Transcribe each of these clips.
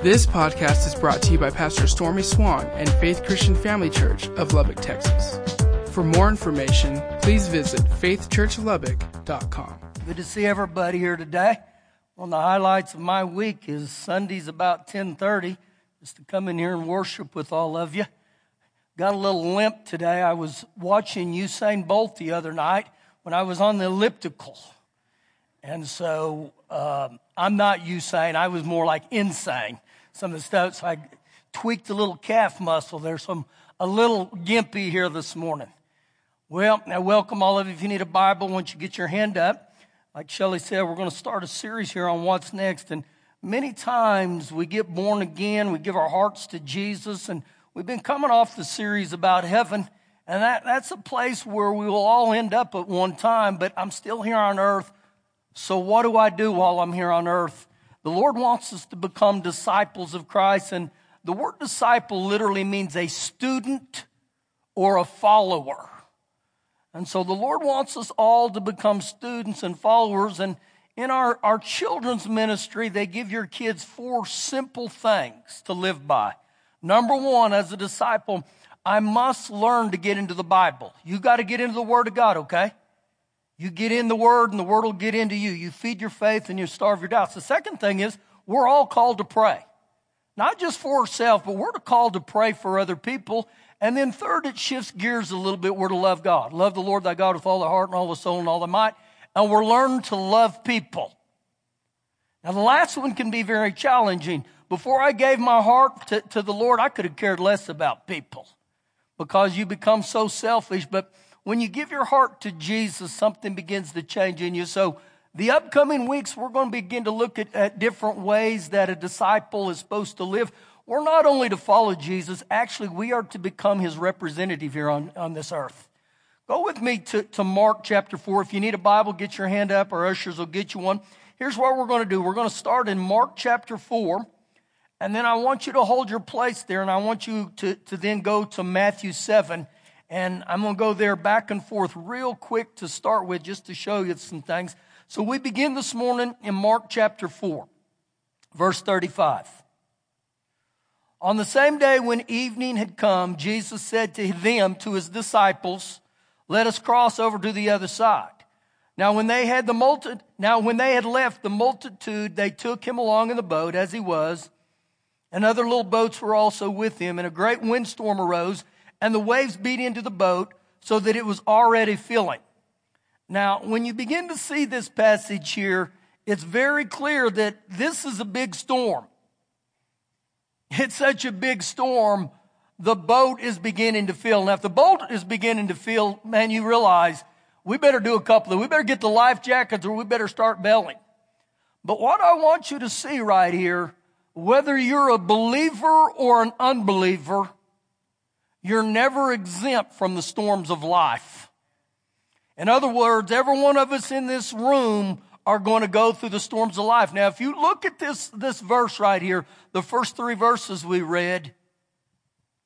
This podcast is brought to you by Pastor Stormy Swann and Faith Christian Family Church of Lubbock, Texas. For more information, please visit faithchurchlubbock.com. Good to see everybody here today. One of the highlights of my week is Sundays about 10:30, just to come in here and worship with all of you. Got a little limp today. I was watching Usain Bolt the other night when I was on the elliptical, and so um, I'm not Usain. I was more like insane some of the stuff. So I tweaked a little calf muscle there. So I'm a little gimpy here this morning. Well, I welcome all of you. If you need a Bible, once you get your hand up, like Shelley said, we're going to start a series here on what's next. And many times we get born again, we give our hearts to Jesus, and we've been coming off the series about heaven. And that, that's a place where we will all end up at one time, but I'm still here on earth. So what do I do while I'm here on earth? The Lord wants us to become disciples of Christ. And the word disciple literally means a student or a follower. And so the Lord wants us all to become students and followers. And in our, our children's ministry, they give your kids four simple things to live by. Number one, as a disciple, I must learn to get into the Bible. You got to get into the Word of God, okay? You get in the Word and the Word will get into you. You feed your faith and you starve your doubts. The second thing is we're all called to pray. Not just for ourselves, but we're called to pray for other people. And then third, it shifts gears a little bit. We're to love God. Love the Lord thy God with all the heart and all the soul and all the might. And we're learning to love people. Now the last one can be very challenging. Before I gave my heart to, to the Lord, I could have cared less about people because you become so selfish. But when you give your heart to Jesus, something begins to change in you. So, the upcoming weeks, we're going to begin to look at, at different ways that a disciple is supposed to live. We're not only to follow Jesus, actually, we are to become his representative here on, on this earth. Go with me to, to Mark chapter 4. If you need a Bible, get your hand up. Our ushers will get you one. Here's what we're going to do we're going to start in Mark chapter 4. And then I want you to hold your place there, and I want you to, to then go to Matthew 7 and I'm going to go there back and forth real quick to start with just to show you some things. So we begin this morning in Mark chapter 4, verse 35. On the same day when evening had come, Jesus said to them, to his disciples, let us cross over to the other side. Now when they had the multi, now when they had left the multitude, they took him along in the boat as he was, and other little boats were also with him, and a great windstorm arose, and the waves beat into the boat so that it was already filling. Now, when you begin to see this passage here, it's very clear that this is a big storm. It's such a big storm, the boat is beginning to fill. Now, if the boat is beginning to fill, man, you realize we better do a couple of, we better get the life jackets or we better start bailing. But what I want you to see right here, whether you're a believer or an unbeliever, you're never exempt from the storms of life. In other words, every one of us in this room are going to go through the storms of life. Now, if you look at this, this verse right here, the first three verses we read,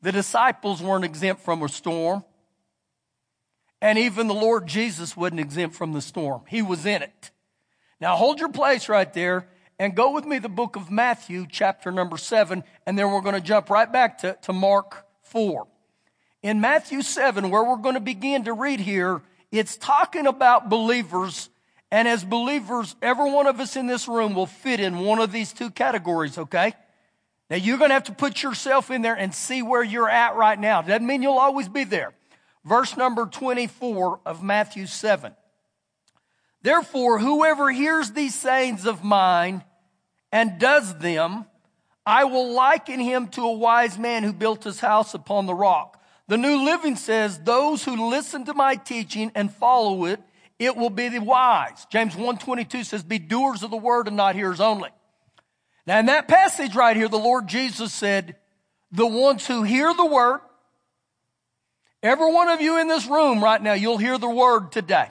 the disciples weren't exempt from a storm. And even the Lord Jesus wasn't exempt from the storm. He was in it. Now hold your place right there and go with me the book of Matthew, chapter number seven, and then we're going to jump right back to, to Mark 4. In Matthew 7, where we're going to begin to read here, it's talking about believers. And as believers, every one of us in this room will fit in one of these two categories, okay? Now you're going to have to put yourself in there and see where you're at right now. Doesn't mean you'll always be there. Verse number 24 of Matthew 7. Therefore, whoever hears these sayings of mine and does them, I will liken him to a wise man who built his house upon the rock. The New Living says, those who listen to my teaching and follow it, it will be the wise. James 1.22 says, be doers of the word and not hearers only. Now in that passage right here, the Lord Jesus said, the ones who hear the word, every one of you in this room right now, you'll hear the word today.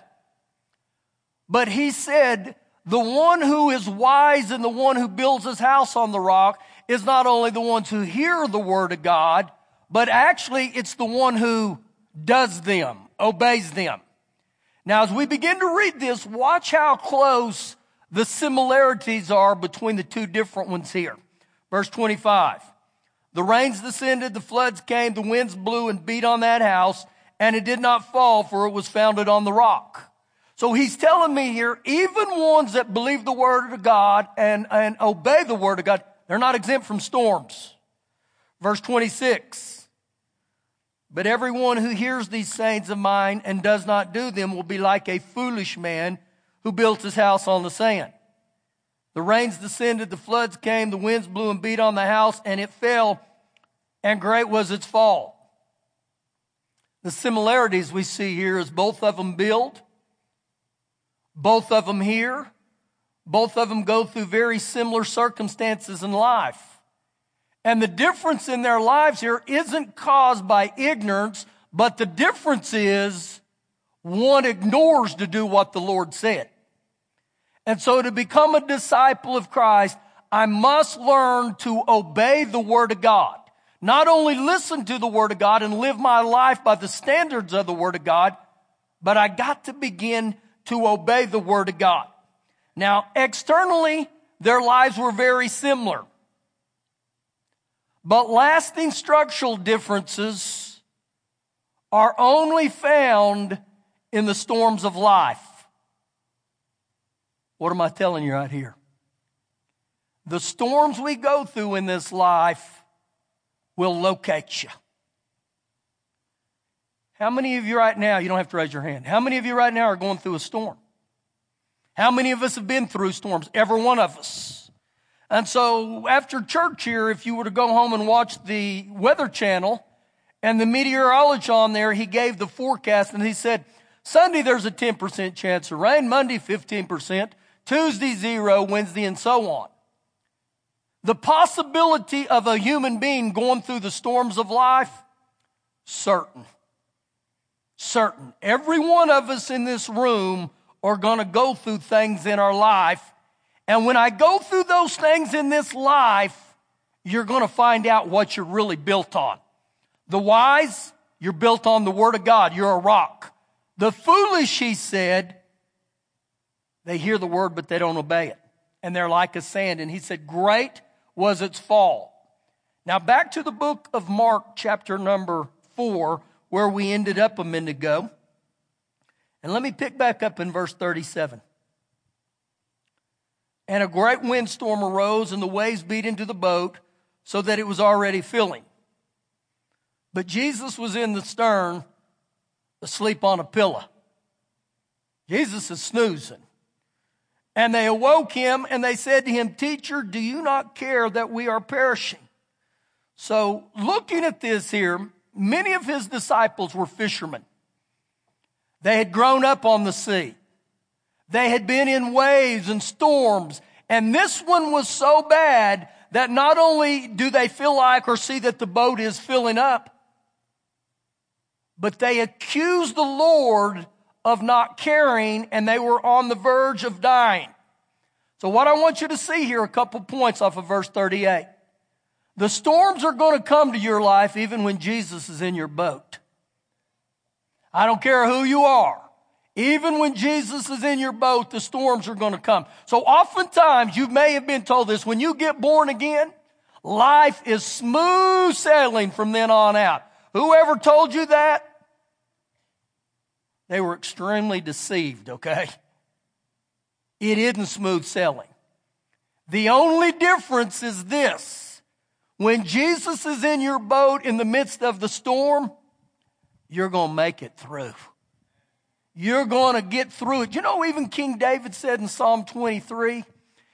But he said, the one who is wise and the one who builds his house on the rock is not only the ones who hear the word of God, but actually it's the one who does them, obeys them. Now, as we begin to read this, watch how close the similarities are between the two different ones here. Verse 25. The rains descended, the floods came, the winds blew and beat on that house, and it did not fall, for it was founded on the rock. So he's telling me here, even ones that believe the word of God and, and obey the word of God, they're not exempt from storms. Verse 26. But everyone who hears these sayings of mine and does not do them will be like a foolish man who built his house on the sand. The rains descended, the floods came, the winds blew and beat on the house, and it fell, and great was its fall. The similarities we see here is both of them build, both of them hear, both of them go through very similar circumstances in life. And the difference in their lives here isn't caused by ignorance, but the difference is one ignores to do what the Lord said. And so to become a disciple of Christ, I must learn to obey the Word of God. Not only listen to the Word of God and live my life by the standards of the Word of God, but I got to begin to obey the Word of God. Now, externally, their lives were very similar. But lasting structural differences are only found in the storms of life. What am I telling you right here? The storms we go through in this life will locate you. How many of you right now, you don't have to raise your hand, how many of you right now are going through a storm? How many of us have been through storms? Every one of us. And so after church here, if you were to go home and watch the Weather Channel and the meteorologist on there, he gave the forecast and he said, Sunday there's a 10% chance of rain, Monday 15%, Tuesday zero, Wednesday, and so on. The possibility of a human being going through the storms of life, certain. Certain. Every one of us in this room are going to go through things in our life. And when I go through those things in this life, you're going to find out what you're really built on. The wise, you're built on the Word of God. You're a rock. The foolish, he said, they hear the word, but they don't obey it. And they're like a sand. And he said, Great was its fall. Now, back to the book of Mark, chapter number four, where we ended up a minute ago. And let me pick back up in verse 37. And a great windstorm arose, and the waves beat into the boat so that it was already filling. But Jesus was in the stern, asleep on a pillow. Jesus is snoozing. And they awoke him and they said to him, Teacher, do you not care that we are perishing? So, looking at this here, many of his disciples were fishermen. They had grown up on the sea. They had been in waves and storms. And this one was so bad that not only do they feel like or see that the boat is filling up, but they accuse the Lord of not caring and they were on the verge of dying. So what I want you to see here, a couple points off of verse 38. The storms are going to come to your life even when Jesus is in your boat. I don't care who you are. Even when Jesus is in your boat, the storms are going to come. So oftentimes you may have been told this, when you get born again, life is smooth sailing from then on out. Whoever told you that, they were extremely deceived, okay? It isn't smooth sailing. The only difference is this. When Jesus is in your boat in the midst of the storm, you're going to make it through. You're going to get through it. You know, even King David said in Psalm 23,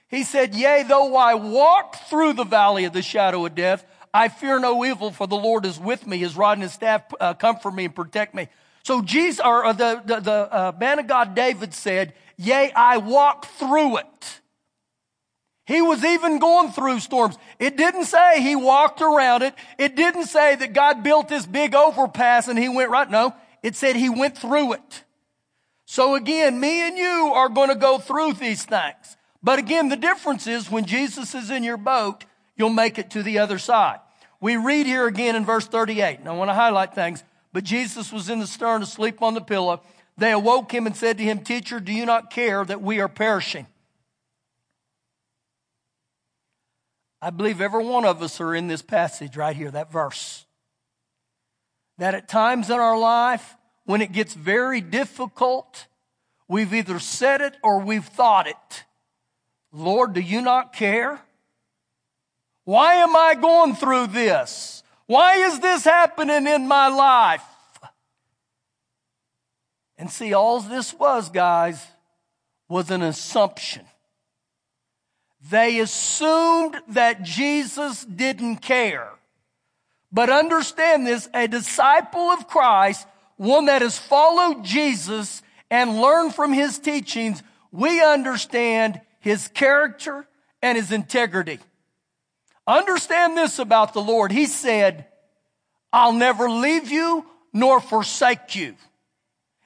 he said, Yea, though I walk through the valley of the shadow of death, I fear no evil, for the Lord is with me. His rod and his staff uh, comfort me and protect me. So Jesus, or the, the, the uh, man of God David said, yea, I walk through it. He was even going through storms. It didn't say he walked around it. It didn't say that God built this big overpass and he went right. No, it said he went through it. So again, me and you are going to go through these things. But again, the difference is when Jesus is in your boat, you'll make it to the other side. We read here again in verse 38. And I want to highlight things. But Jesus was in the stern asleep on the pillow. They awoke him and said to him, Teacher, do you not care that we are perishing? I believe every one of us are in this passage right here, that verse. That at times in our life, when it gets very difficult, we've either said it or we've thought it. Lord, do you not care? Why am I going through this? Why is this happening in my life? And see, all this was, guys, was an assumption. They assumed that Jesus didn't care. But understand this, a disciple of Christ, one that has followed Jesus and learned from his teachings, we understand his character and his integrity. Understand this about the Lord. He said, I'll never leave you nor forsake you.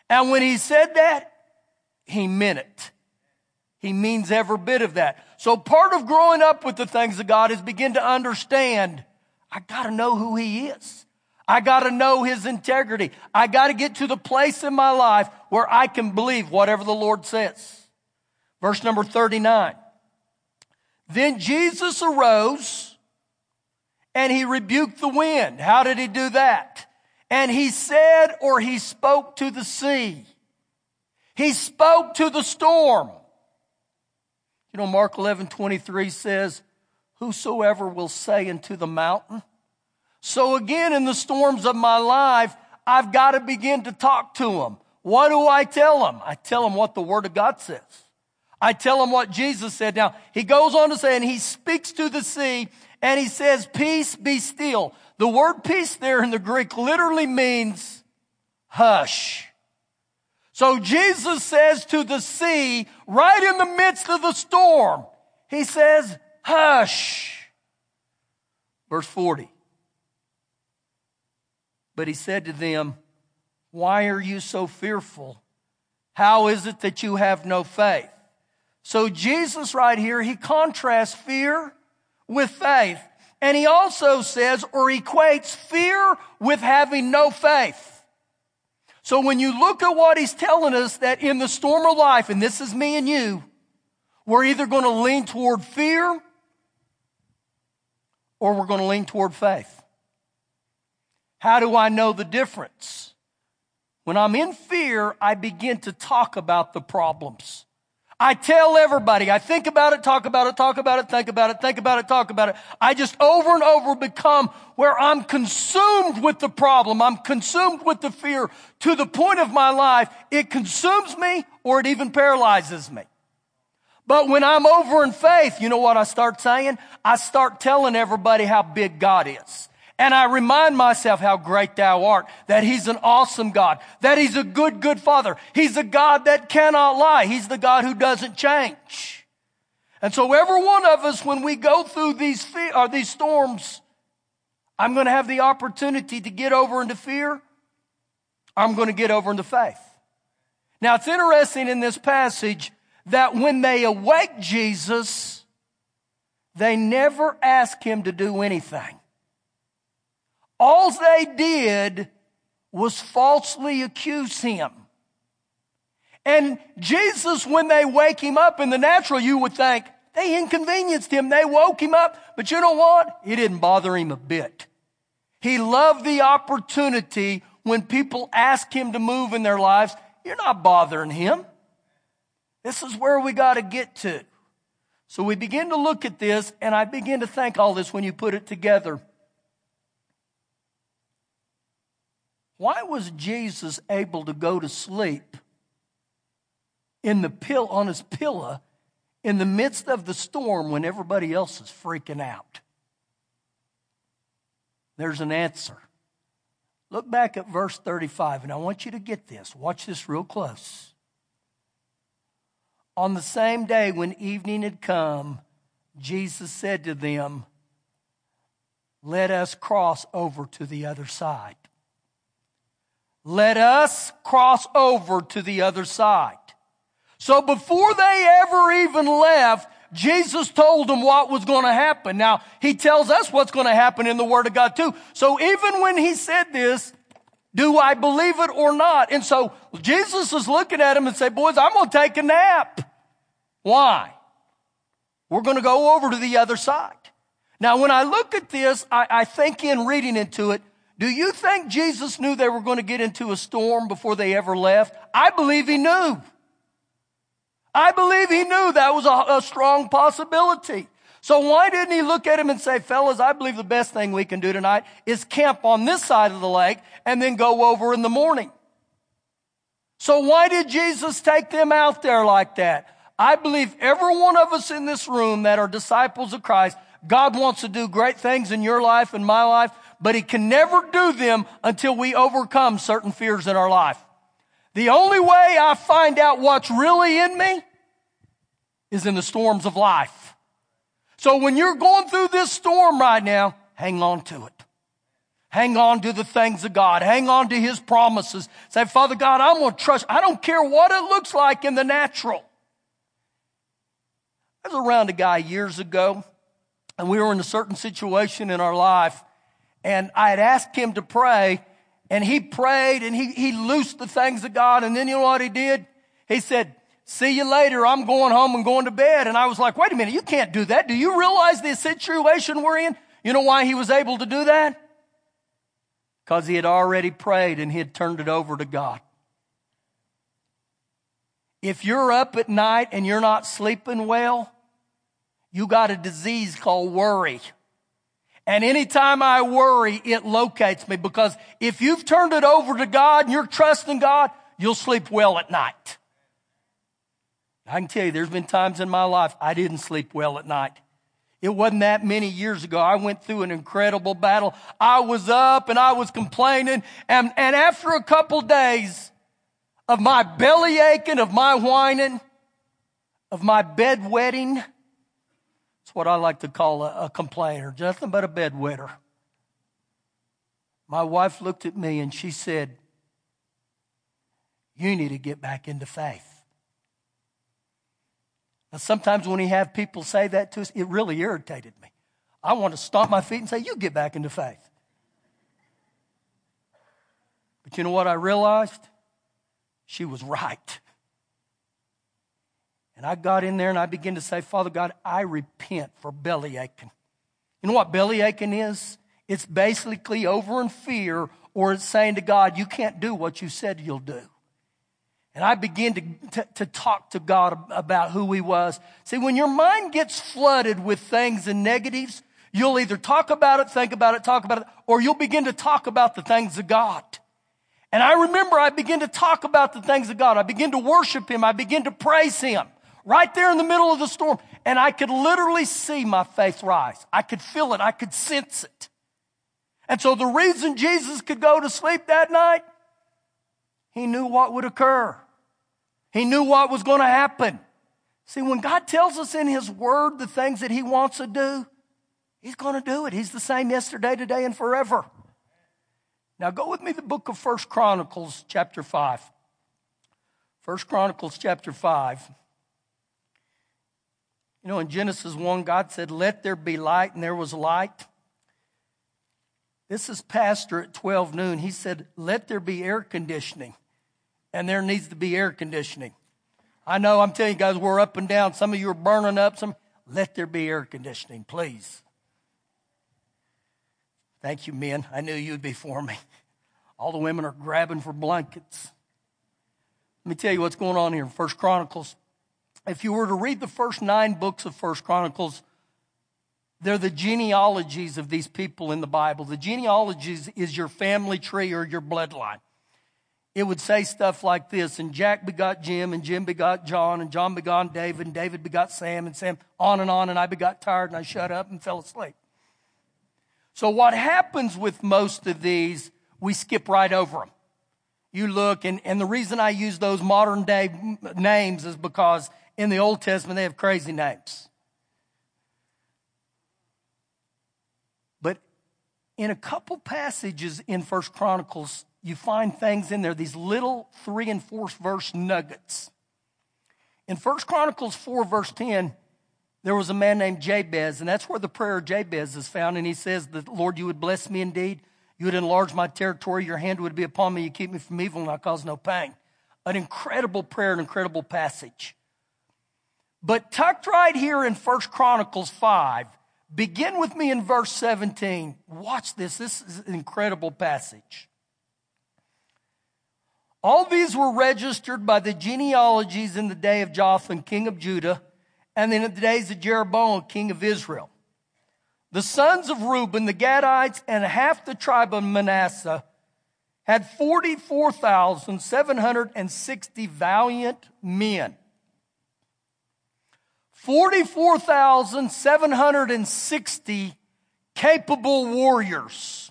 And when he said that, he meant it. He means every bit of that. So part of growing up with the things of God is begin to understand, I gotta know who he is. I gotta know his integrity. I gotta get to the place in my life where I can believe whatever the Lord says. Verse number 39. Then Jesus arose and he rebuked the wind. How did he do that? And he said, or he spoke to the sea. He spoke to the storm. You know, Mark 11, 23 says, Whosoever will say unto the mountain. So again, in the storms of my life, I've got to begin to talk to them. What do I tell them? I tell them what the Word of God says. I tell them what Jesus said. Now, he goes on to say, and he speaks to the sea, and he says, Peace be still. The word peace there in the Greek literally means hush. So Jesus says to the sea, right in the midst of the storm, he says, hush. Verse 40. But he said to them, Why are you so fearful? How is it that you have no faith? So Jesus right here, he contrasts fear with faith. And he also says or equates fear with having no faith. So when you look at what he's telling us that in the storm of life, and this is me and you, we're either going to lean toward fear or we're going to lean toward faith. How do I know the difference? When I'm in fear, I begin to talk about the problems. I tell everybody, I think about it, talk about it, talk about it, think about it, think about it, talk about it. I just over and over become where I'm consumed with the problem. I'm consumed with the fear to the point of my life. It consumes me or it even paralyzes me. But when I'm over in faith, you know what I start saying? I start telling everybody how big God is. And I remind myself how great thou art, that he's an awesome God, that he's a good, good father. He's a God that cannot lie. He's the God who doesn't change. And so every one of us, when we go through these, fe- or these storms, I'm going to have the opportunity to get over into fear. I'm going to get over into faith. Now it's interesting in this passage that when they awake Jesus, they never ask him to do anything. All they did was falsely accuse him. And Jesus, when they wake him up in the natural, you would think they inconvenienced him. They woke him up. But you know what? It didn't bother him a bit. He loved the opportunity when people ask him to move in their lives. You're not bothering him. This is where we got to get to. So we begin to look at this, and I begin to think all this when you put it together. Why was Jesus able to go to sleep in the pill on his pillow in the midst of the storm when everybody else is freaking out? There's an answer. Look back at verse 35, and I want you to get this. Watch this real close. On the same day when evening had come, Jesus said to them, Let us cross over to the other side. Let us cross over to the other side. So before they ever even left, Jesus told them what was going to happen. Now, he tells us what's going to happen in the Word of God too. So even when he said this, do I believe it or not? And so Jesus is looking at him and say, boys, I'm going to take a nap. Why? We're going to go over to the other side. Now, when I look at this, I, I think in reading into it, do you think Jesus knew they were going to get into a storm before they ever left? I believe he knew. I believe he knew that was a, a strong possibility. So why didn't he look at him and say, fellas, I believe the best thing we can do tonight is camp on this side of the lake and then go over in the morning? So why did Jesus take them out there like that? I believe every one of us in this room that are disciples of Christ, God wants to do great things in your life and my life, but he can never do them until we overcome certain fears in our life. The only way I find out what's really in me is in the storms of life. So when you're going through this storm right now, hang on to it. Hang on to the things of God. Hang on to His promises. Say, Father God, I'm going to trust. I don't care what it looks like in the natural. I was around a guy years ago, and we were in a certain situation in our life, and I had asked him to pray, and he prayed, and he, he loosed the things of God, and then you know what he did? He said, see you later. I'm going home and going to bed. And I was like, wait a minute, you can't do that. Do you realize the situation we're in? You know why he was able to do that? Because he had already prayed and he had turned it over to God. If you're up at night and you're not sleeping well, you got a disease called worry. And anytime I worry, it locates me because if you've turned it over to God and you're trusting God, you'll sleep well at night. I can tell you, there's been times in my life I didn't sleep well at night. It wasn't that many years ago. I went through an incredible battle. I was up and I was complaining. And, and after a couple days of my belly aching, of my whining, of my bedwetting, it's what I like to call a, a complainer, nothing but a bedwetter. My wife looked at me and she said, You need to get back into faith. Now, sometimes when we have people say that to us, it really irritated me. I want to stomp my feet and say, You get back into faith. But you know what I realized? She was right. And I got in there and I began to say, Father God, I repent for belly aching. You know what belly aching is? It's basically over in fear, or it's saying to God, You can't do what you said you'll do. And I began to, to, to, talk to God about who He was. See, when your mind gets flooded with things and negatives, you'll either talk about it, think about it, talk about it, or you'll begin to talk about the things of God. And I remember I began to talk about the things of God. I began to worship Him. I began to praise Him right there in the middle of the storm. And I could literally see my faith rise. I could feel it. I could sense it. And so the reason Jesus could go to sleep that night, he knew what would occur. He knew what was going to happen. See, when God tells us in His Word the things that He wants to do, He's going to do it. He's the same yesterday, today, and forever. Now go with me to the book of First Chronicles, chapter 5. First Chronicles, chapter 5. You know, in Genesis 1, God said, Let there be light, and there was light. This is Pastor at 12 noon. He said, Let there be air conditioning and there needs to be air conditioning. I know I'm telling you guys, we're up and down. Some of you are burning up. Some, let there be air conditioning, please. Thank you, men. I knew you'd be for me. All the women are grabbing for blankets. Let me tell you what's going on here First Chronicles. If you were to read the first nine books of First Chronicles, they're the genealogies of these people in the Bible. The genealogies is your family tree or your bloodline it would say stuff like this and Jack begot Jim, and Jim begot John, and John begot David, and David begot Sam, and Sam, on and on, and I begot tired, and I shut up and fell asleep. So, what happens with most of these, we skip right over them. You look, and, and the reason I use those modern day names is because in the Old Testament they have crazy names. But in a couple passages in First Chronicles you find things in there, these little three and four verse nuggets. In First Chronicles 4, verse 10, there was a man named Jabez, and that's where the prayer of Jabez is found. And he says, The Lord, you would bless me indeed. You would enlarge my territory. Your hand would be upon me. You keep me from evil, and I cause no pain. An incredible prayer, an incredible passage. But tucked right here in First Chronicles 5, Begin with me in verse 17. Watch this. This is an incredible passage. All these were registered by the genealogies in the day of Jotham, king of Judah, and then in the days of Jeroboam, king of Israel. The sons of Reuben, the Gadites, and half the tribe of Manasseh had 44,760 valiant men. 44,760 capable warriors.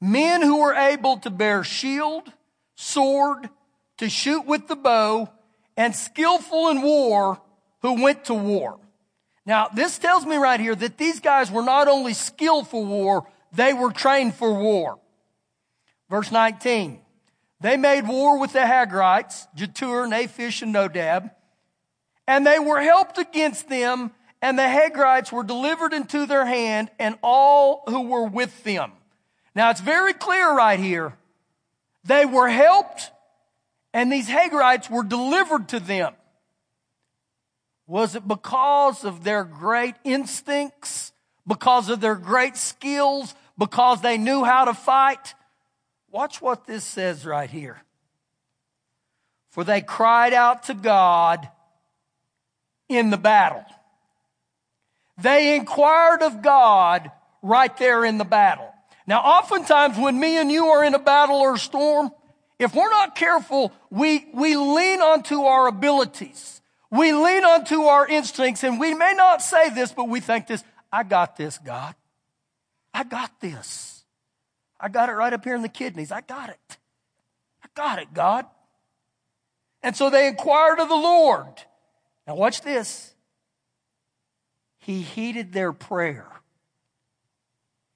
Men who were able to bear shield, sword, to shoot with the bow, and skillful in war who went to war. Now, this tells me right here that these guys were not only skillful for war, they were trained for war. Verse 19. They made war with the Hagrites, Jetur, Naphish, and Nodab and they were helped against them, and the Hagrites were delivered into their hand, and all who were with them. Now it's very clear right here. They were helped, and these Hagrites were delivered to them. Was it because of their great instincts? Because of their great skills? Because they knew how to fight? Watch what this says right here. For they cried out to God in the battle. They inquired of God right there in the battle. Now, oftentimes when me and you are in a battle or a storm, if we're not careful, we, we lean onto our abilities. We lean onto our instincts, and we may not say this, but we think this I got this, God. I got this. I got it right up here in the kidneys. I got it. I got it, God. And so they inquired of the Lord. Now, watch this. He heeded their prayer.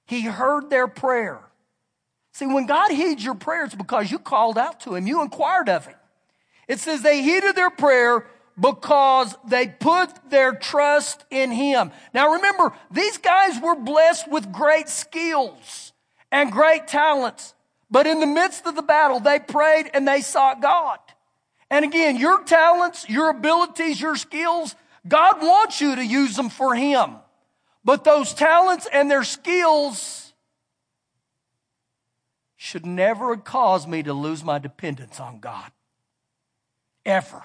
He heard their prayer. See, when God heeds your prayer, it's because you called out to Him, you inquired of Him. It says they heeded their prayer because they put their trust in Him. Now remember, these guys were blessed with great skills and great talents. But in the midst of the battle, they prayed and they sought God. And again, your talents, your abilities, your skills, God wants you to use them for Him. But those talents and their skills should never cause me to lose my dependence on God. Ever.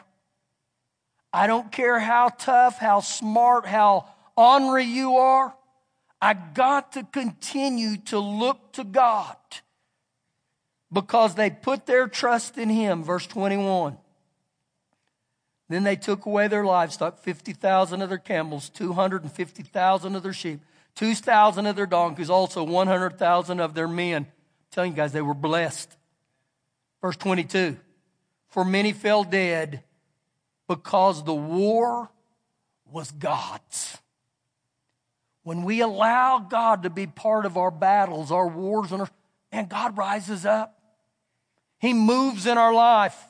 I don't care how tough, how smart, how ornery you are. I got to continue to look to God because they put their trust in Him. Verse 21. Then they took away their livestock, 50,000 of their camels, 250,000 of their sheep, 2,000 of their donkeys, also 100,000 of their men. I'm telling you guys, they were blessed. Verse 22 For many fell dead because the war was God's. When we allow God to be part of our battles, our wars, and, our, and God rises up, He moves in our life.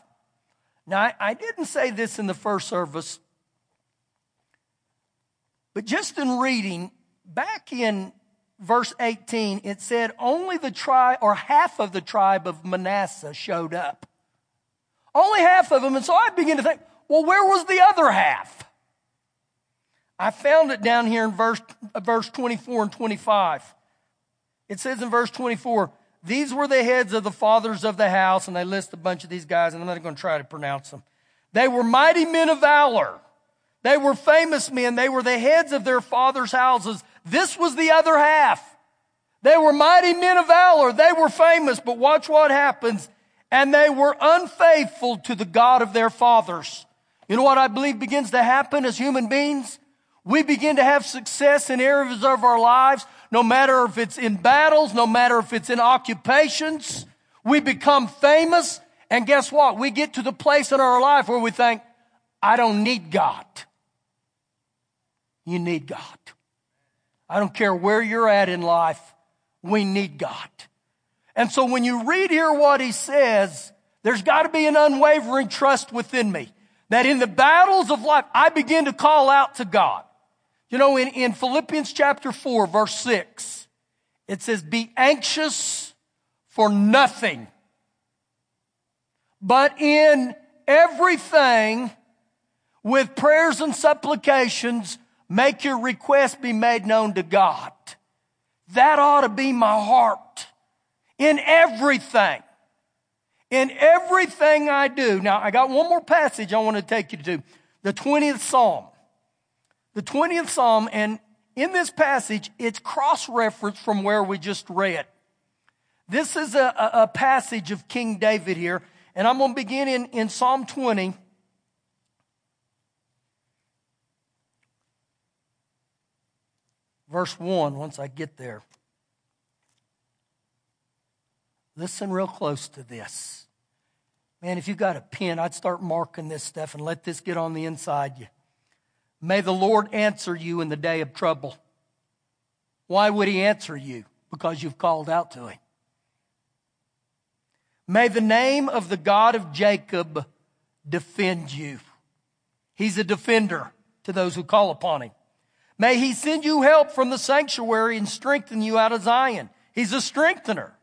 Now, I, I didn't say this in the first service, but just in reading, back in verse 18, it said only the tribe or half of the tribe of Manasseh showed up. Only half of them. And so I began to think, well, where was the other half? I found it down here in verse, verse 24 and 25. It says in verse 24, these were the heads of the fathers of the house, and they list a bunch of these guys, and I'm not going to try to pronounce them. They were mighty men of valor. They were famous men. They were the heads of their fathers' houses. This was the other half. They were mighty men of valor. They were famous, but watch what happens. And they were unfaithful to the God of their fathers. You know what I believe begins to happen as human beings? We begin to have success in areas of our lives no matter if it's in battles, no matter if it's in occupations. We become famous. And guess what? We get to the place in our life where we think, I don't need God. You need God. I don't care where you're at in life. We need God. And so when you read here what he says, there's got to be an unwavering trust within me that in the battles of life, I begin to call out to God. You know, in, in Philippians chapter 4, verse 6, it says, Be anxious for nothing, but in everything with prayers and supplications make your request be made known to God. That ought to be my heart in everything. In everything I do. Now, I got one more passage I want to take you to. The 20th Psalm. The 20th Psalm, and in this passage, it's cross referenced from where we just read. This is a, a, passage of King David here, and I'm going to begin in, in Psalm 20. Verse 1, once I get there. Listen real close to this. Man, if you got a pen, I'd start marking this stuff and let this get on the inside you. May the Lord answer you in the day of trouble. Why would he answer you? Because you've called out to him. May the name of the God of Jacob defend you. He's a defender to those who call upon him. May he send you help from the sanctuary and strengthen you out of Zion. He's a strengthener.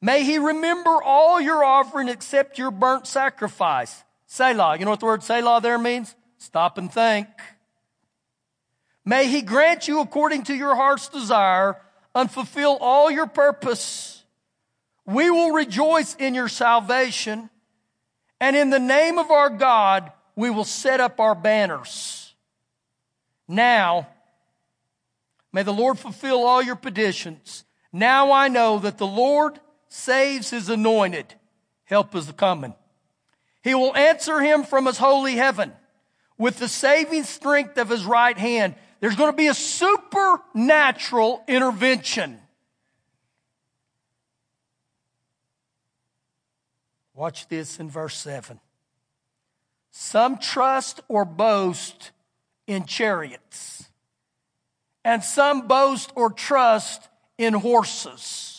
May he remember all your offering except your burnt sacrifice. Selah. You know what the word Selah there means? Stop and think. May he grant you according to your heart's desire and fulfill all your purpose. We will rejoice in your salvation and in the name of our God, we will set up our banners. Now, may the Lord fulfill all your petitions. Now I know that the Lord saves his anointed, help is coming. He will answer him from his holy heaven with the saving strength of his right hand. There's going to be a supernatural intervention. Watch this in verse 7. Some trust or boast in chariots, and some boast or trust in horses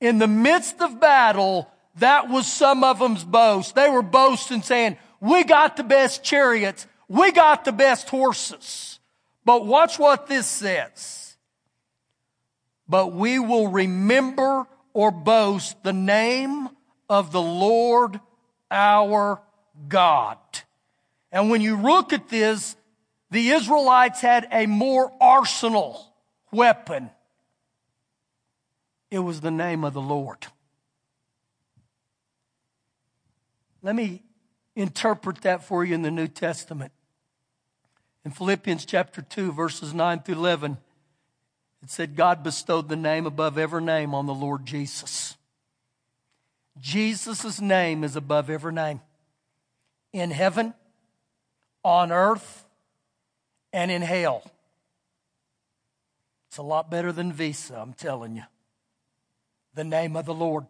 in the midst of battle, that was some of them's boast. They were boasting saying, we got the best chariots. We got the best horses. But watch what this says. But we will remember or boast the name of the Lord our God. And when you look at this, the Israelites had a more arsenal weapon it was the name of the Lord. Let me interpret that for you in the New Testament. In Philippians chapter 2, verses 9 through 11, it said, God bestowed the name above every name on the Lord Jesus. Jesus' name is above every name. In heaven, on earth, and in hell. It's a lot better than Visa, I'm telling you the name of the Lord.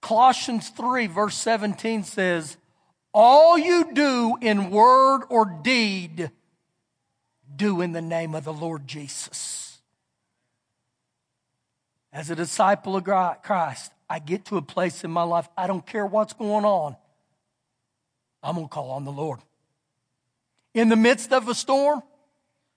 Colossians 3, verse 17 says, All you do in word or deed, do in the name of the Lord Jesus. As a disciple of Christ, I get to a place in my life, I don't care what's going on, I'm going to call on the Lord. In the midst of a storm,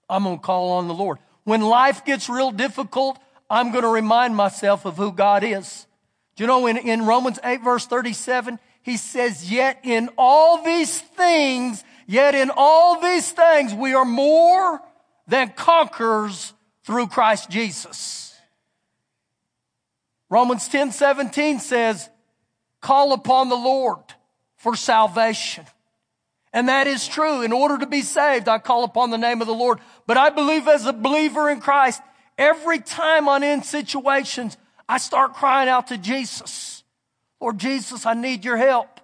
I'm going to call on the Lord. When life gets real difficult, I'm going to remind myself of who God is. Do you know in, in Romans 8 verse 37, he says, yet in all these things, yet in all these things, we are more than conquerors through Christ Jesus. Romans 10 17 says, call upon the Lord for salvation. And that is true. In order to be saved, I call upon the name of the Lord. But I believe as a believer in Christ, Every time I'm in situations, I start crying out to Jesus. Lord Jesus, I need your help.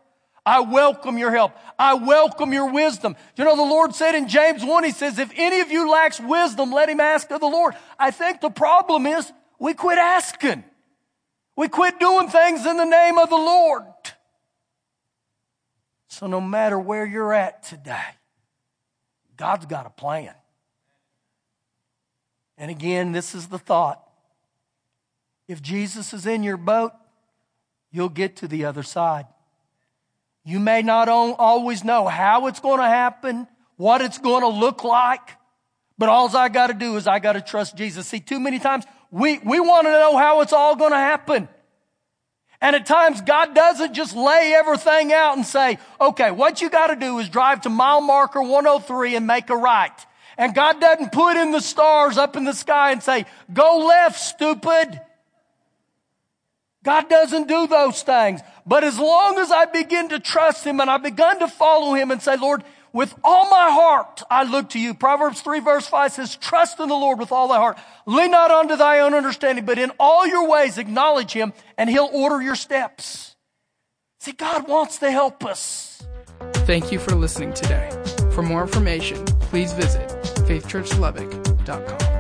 I welcome your help. I welcome your wisdom. You know, the Lord said in James 1, He says, if any of you lacks wisdom, let him ask of the Lord. I think the problem is we quit asking. We quit doing things in the name of the Lord. So no matter where you're at today, God's got a plan. And again, this is the thought. If Jesus is in your boat, you'll get to the other side. You may not always know how it's going to happen, what it's going to look like, but all I got to do is I got to trust Jesus. See, too many times we, we want to know how it's all going to happen. And at times God doesn't just lay everything out and say, okay, what you got to do is drive to mile marker 103 and make a right. And God doesn't put in the stars up in the sky and say, go left, stupid. God doesn't do those things. But as long as I begin to trust Him and I begun to follow Him and say, Lord, with all my heart, I look to you. Proverbs 3 verse 5 says, trust in the Lord with all thy heart. Lean not unto thy own understanding, but in all your ways acknowledge him and he'll order your steps. See, God wants to help us. Thank you for listening today. For more information, please visit faithchurchlubbock.com.